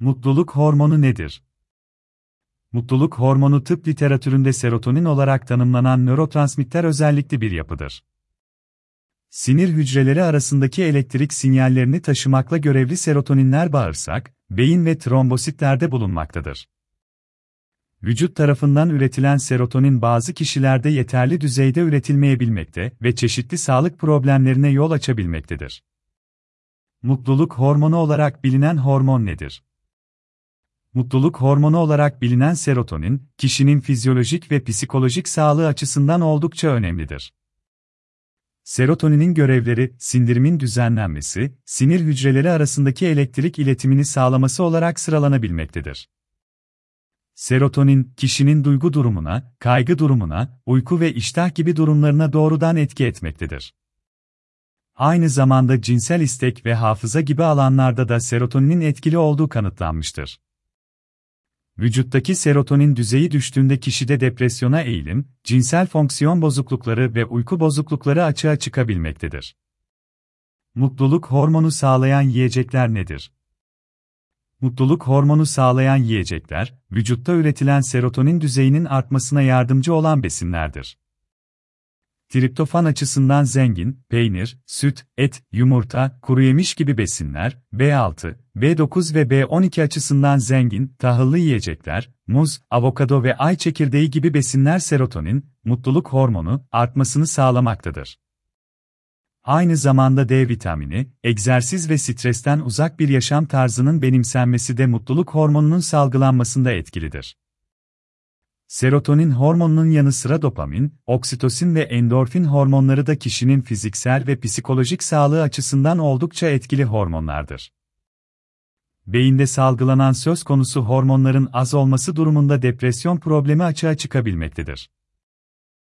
Mutluluk hormonu nedir? Mutluluk hormonu tıp literatüründe serotonin olarak tanımlanan nörotransmitter özellikli bir yapıdır. Sinir hücreleri arasındaki elektrik sinyallerini taşımakla görevli serotoninler bağırsak, beyin ve trombositlerde bulunmaktadır. Vücut tarafından üretilen serotonin bazı kişilerde yeterli düzeyde üretilmeyebilmekte ve çeşitli sağlık problemlerine yol açabilmektedir. Mutluluk hormonu olarak bilinen hormon nedir? Mutluluk hormonu olarak bilinen serotonin, kişinin fizyolojik ve psikolojik sağlığı açısından oldukça önemlidir. Serotoninin görevleri, sindirimin düzenlenmesi, sinir hücreleri arasındaki elektrik iletimini sağlaması olarak sıralanabilmektedir. Serotonin, kişinin duygu durumuna, kaygı durumuna, uyku ve iştah gibi durumlarına doğrudan etki etmektedir. Aynı zamanda cinsel istek ve hafıza gibi alanlarda da serotoninin etkili olduğu kanıtlanmıştır. Vücuttaki serotonin düzeyi düştüğünde kişide depresyona eğilim, cinsel fonksiyon bozuklukları ve uyku bozuklukları açığa çıkabilmektedir. Mutluluk hormonu sağlayan yiyecekler nedir? Mutluluk hormonu sağlayan yiyecekler, vücutta üretilen serotonin düzeyinin artmasına yardımcı olan besinlerdir. Triptofan açısından zengin, peynir, süt, et, yumurta, kuru yemiş gibi besinler, B6, B9 ve B12 açısından zengin, tahıllı yiyecekler, muz, avokado ve ay çekirdeği gibi besinler serotonin, mutluluk hormonu, artmasını sağlamaktadır. Aynı zamanda D vitamini, egzersiz ve stresten uzak bir yaşam tarzının benimsenmesi de mutluluk hormonunun salgılanmasında etkilidir. Serotonin hormonunun yanı sıra dopamin, oksitosin ve endorfin hormonları da kişinin fiziksel ve psikolojik sağlığı açısından oldukça etkili hormonlardır. Beyinde salgılanan söz konusu hormonların az olması durumunda depresyon problemi açığa çıkabilmektedir.